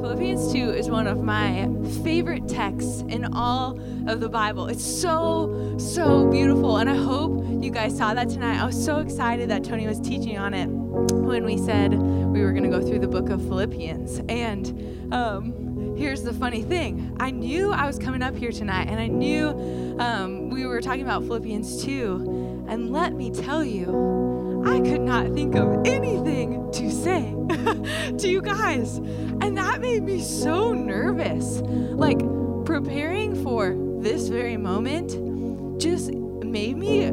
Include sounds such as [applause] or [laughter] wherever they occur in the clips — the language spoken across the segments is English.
Philippians 2 is one of my favorite texts in all of the Bible. It's so, so beautiful. And I hope you guys saw that tonight. I was so excited that Tony was teaching on it when we said we were going to go through the book of Philippians. And um, here's the funny thing I knew I was coming up here tonight, and I knew um, we were talking about Philippians 2. And let me tell you, I could not think of anything to say [laughs] to you guys. And that made me so nervous. Like, preparing for this very moment just made me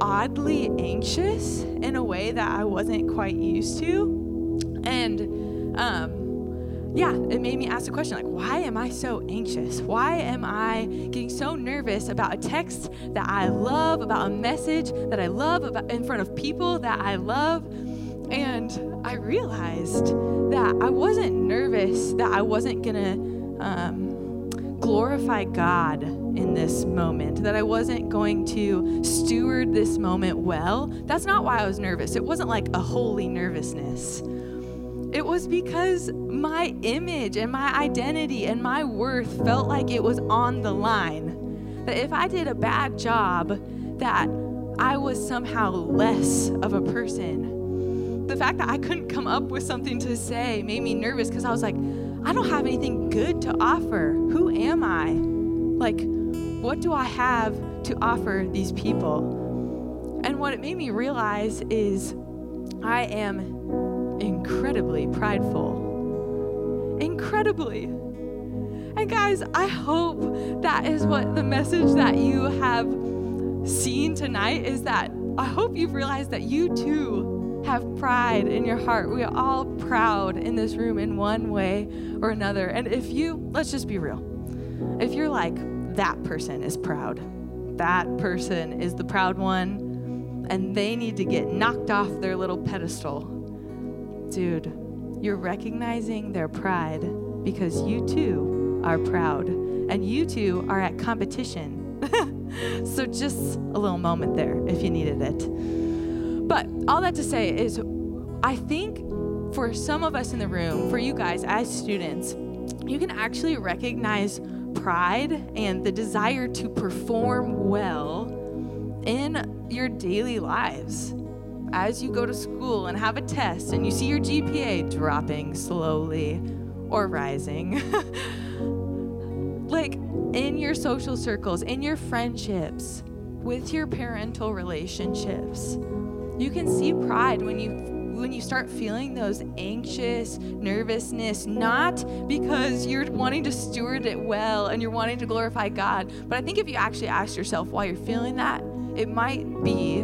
oddly anxious in a way that I wasn't quite used to. And um, yeah, it made me ask the question like, why am I so anxious? Why am I getting so nervous about a text that I love, about a message that I love, about in front of people that I love? And I realized that I wasn't nervous that I wasn't gonna um, glorify God in this moment, that I wasn't going to steward this moment well. That's not why I was nervous. It wasn't like a holy nervousness. It was because my image and my identity and my worth felt like it was on the line. That if I did a bad job, that I was somehow less of a person the fact that I couldn't come up with something to say made me nervous because I was like, I don't have anything good to offer. Who am I? Like, what do I have to offer these people? And what it made me realize is I am incredibly prideful. Incredibly. And guys, I hope that is what the message that you have seen tonight is that I hope you've realized that you too have pride in your heart. We are all proud in this room in one way or another. And if you, let's just be real, if you're like, that person is proud, that person is the proud one, and they need to get knocked off their little pedestal, dude, you're recognizing their pride because you too are proud and you two are at competition. [laughs] so just a little moment there if you needed it. But all that to say is, I think for some of us in the room, for you guys as students, you can actually recognize pride and the desire to perform well in your daily lives. As you go to school and have a test and you see your GPA dropping slowly or rising, [laughs] like in your social circles, in your friendships, with your parental relationships you can see pride when you when you start feeling those anxious nervousness not because you're wanting to steward it well and you're wanting to glorify god but i think if you actually ask yourself why you're feeling that it might be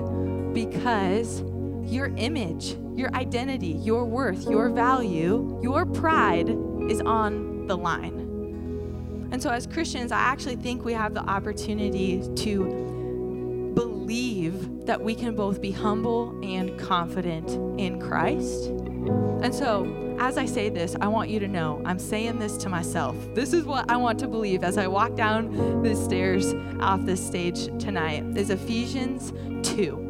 because your image your identity your worth your value your pride is on the line and so as christians i actually think we have the opportunity to believe that we can both be humble and confident in Christ. And so, as I say this, I want you to know I'm saying this to myself. This is what I want to believe as I walk down the stairs off this stage tonight is Ephesians 2.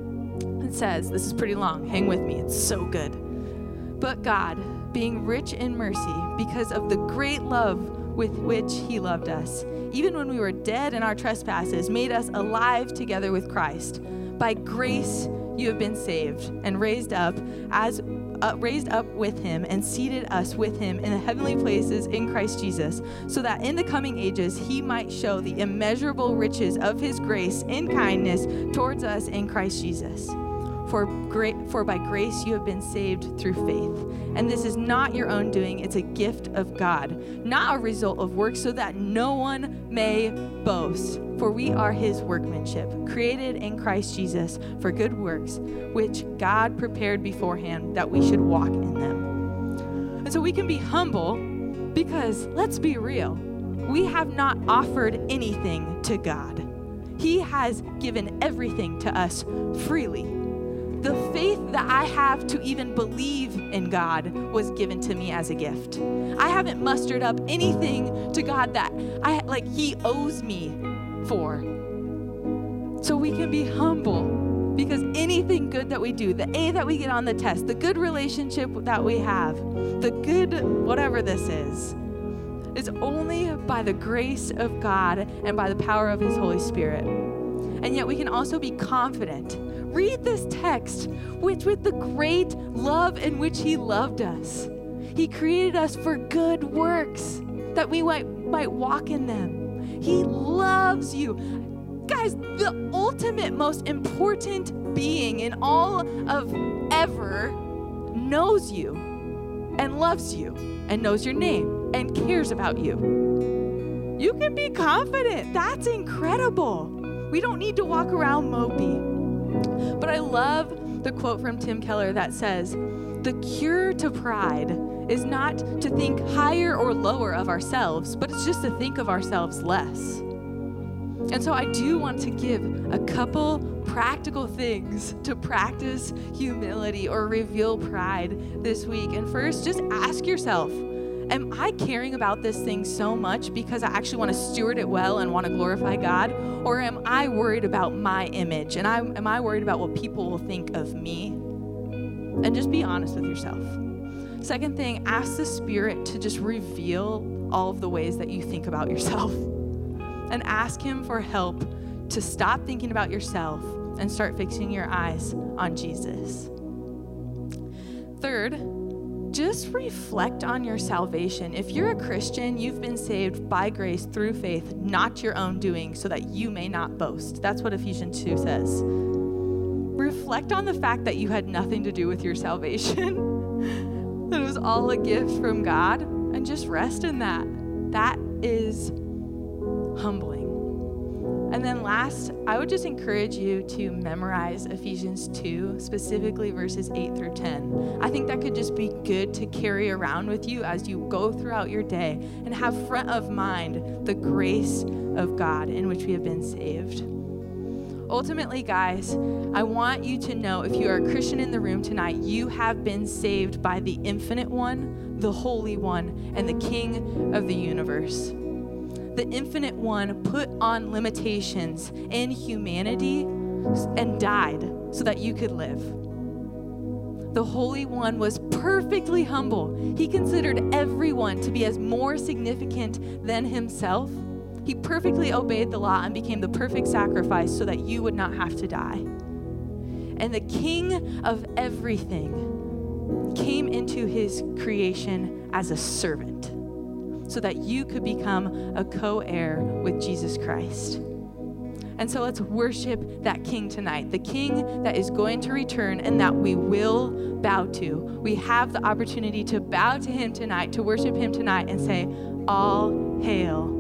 Says, this is pretty long. Hang with me. It's so good. But God, being rich in mercy because of the great love with which he loved us, even when we were dead in our trespasses, made us alive together with Christ. By grace you have been saved and raised up as uh, raised up with him and seated us with him in the heavenly places in Christ Jesus, so that in the coming ages he might show the immeasurable riches of his grace in kindness towards us in Christ Jesus. For, great, for by grace you have been saved through faith. And this is not your own doing, it's a gift of God, not a result of works, so that no one may boast. For we are his workmanship, created in Christ Jesus for good works, which God prepared beforehand that we should walk in them. And so we can be humble because, let's be real, we have not offered anything to God. He has given everything to us freely the faith that I have to even believe in God was given to me as a gift. I haven't mustered up anything to God that I like he owes me for. So we can be humble Because anything good that we do, the A that we get on the test, the good relationship that we have, the good whatever this is, is only by the grace of God and by the power of His Holy Spirit. And yet we can also be confident. Read this text, which with the great love in which He loved us. He created us for good works that we might, might walk in them. He loves you. Guys, the ultimate, most important being in all of ever knows you and loves you and knows your name and cares about you. You can be confident. That's incredible. We don't need to walk around mopey. But I love the quote from Tim Keller that says, The cure to pride is not to think higher or lower of ourselves, but it's just to think of ourselves less. And so I do want to give a couple practical things to practice humility or reveal pride this week. And first, just ask yourself Am I caring about this thing so much because I actually want to steward it well and want to glorify God? Or am I worried about my image? And I, am I worried about what people will think of me? And just be honest with yourself. Second thing, ask the Spirit to just reveal all of the ways that you think about yourself [laughs] and ask Him for help to stop thinking about yourself and start fixing your eyes on Jesus. Third, just reflect on your salvation. If you're a Christian, you've been saved by grace through faith, not your own doing, so that you may not boast. That's what Ephesians 2 says. Reflect on the fact that you had nothing to do with your salvation, [laughs] that it was all a gift from God, and just rest in that. That is humbling. And then last, I would just encourage you to memorize Ephesians 2, specifically verses 8 through 10. I think that could just be good to carry around with you as you go throughout your day and have front of mind the grace of God in which we have been saved. Ultimately, guys, I want you to know if you are a Christian in the room tonight, you have been saved by the infinite one, the holy one, and the king of the universe the infinite one put on limitations in humanity and died so that you could live. The Holy One was perfectly humble. He considered everyone to be as more significant than himself. He perfectly obeyed the law and became the perfect sacrifice so that you would not have to die. And the King of everything came into his creation as a servant so that you could become a co heir with Jesus Christ. And so let's worship that King tonight, the King that is going to return and that we will bow to. We have the opportunity to bow to him tonight, to worship him tonight, and say, All hail